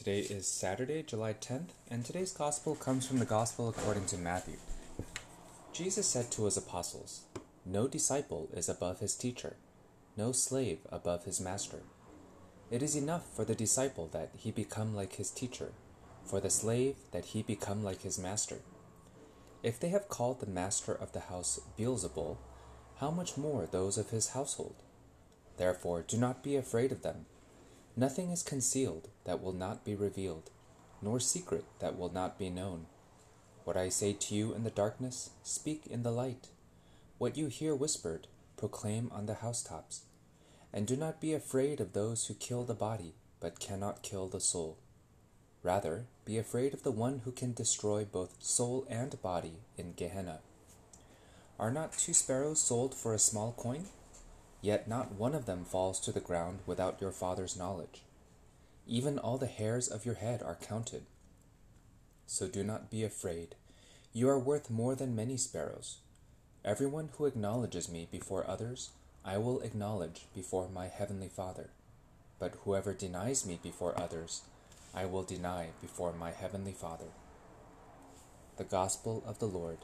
is Saturday, July 10th, and today's Gospel comes from the Gospel according to Matthew. Jesus said to his apostles, No disciple is above his teacher, no slave above his master. It is enough for the disciple that he become like his teacher, for the slave that he become like his master. If they have called the master of the house Beelzebul, how much more those of his household? Therefore, do not be afraid of them. Nothing is concealed that will not be revealed, nor secret that will not be known. What I say to you in the darkness, speak in the light. What you hear whispered, proclaim on the housetops. And do not be afraid of those who kill the body, but cannot kill the soul. Rather, be afraid of the one who can destroy both soul and body in Gehenna. Are not two sparrows sold for a small coin? Yet not one of them falls to the ground without your Father's knowledge. Even all the hairs of your head are counted. So do not be afraid. You are worth more than many sparrows. Everyone who acknowledges me before others, I will acknowledge before my heavenly Father. But whoever denies me before others, I will deny before my heavenly Father. The Gospel of the Lord.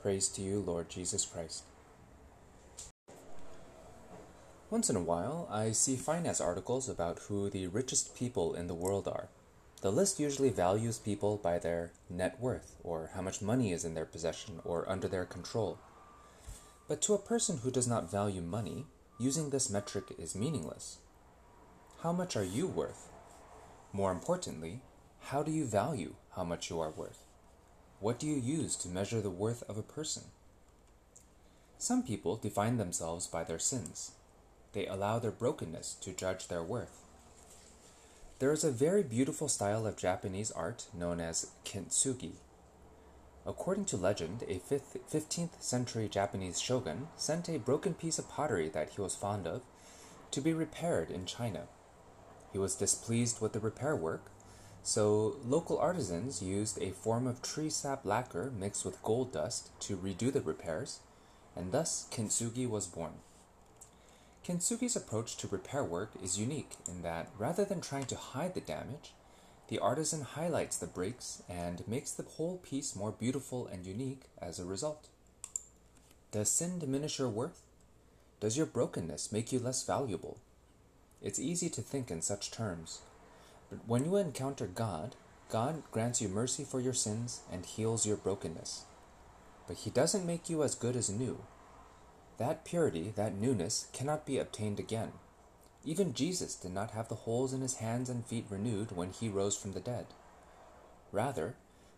Praise to you, Lord Jesus Christ. Once in a while, I see finance articles about who the richest people in the world are. The list usually values people by their net worth, or how much money is in their possession or under their control. But to a person who does not value money, using this metric is meaningless. How much are you worth? More importantly, how do you value how much you are worth? What do you use to measure the worth of a person? Some people define themselves by their sins they allow their brokenness to judge their worth. There is a very beautiful style of Japanese art known as kintsugi. According to legend, a 15th century Japanese shogun sent a broken piece of pottery that he was fond of to be repaired in China. He was displeased with the repair work, so local artisans used a form of tree sap lacquer mixed with gold dust to redo the repairs, and thus kintsugi was born. Kintsugi's approach to repair work is unique in that rather than trying to hide the damage, the artisan highlights the breaks and makes the whole piece more beautiful and unique as a result. Does sin diminish your worth? Does your brokenness make you less valuable? It's easy to think in such terms, but when you encounter God, God grants you mercy for your sins and heals your brokenness. But He doesn't make you as good as new. That purity, that newness, cannot be obtained again. Even Jesus did not have the holes in his hands and feet renewed when he rose from the dead. Rather,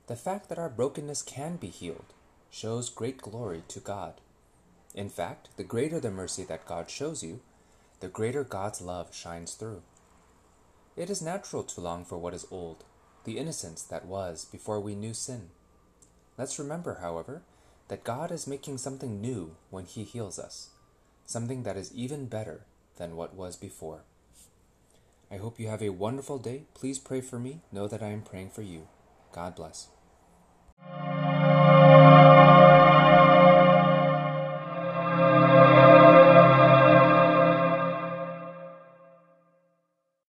the fact that our brokenness can be healed shows great glory to God. In fact, the greater the mercy that God shows you, the greater God's love shines through. It is natural to long for what is old, the innocence that was before we knew sin. Let's remember, however, that God is making something new when He heals us, something that is even better than what was before. I hope you have a wonderful day. Please pray for me. Know that I am praying for you. God bless.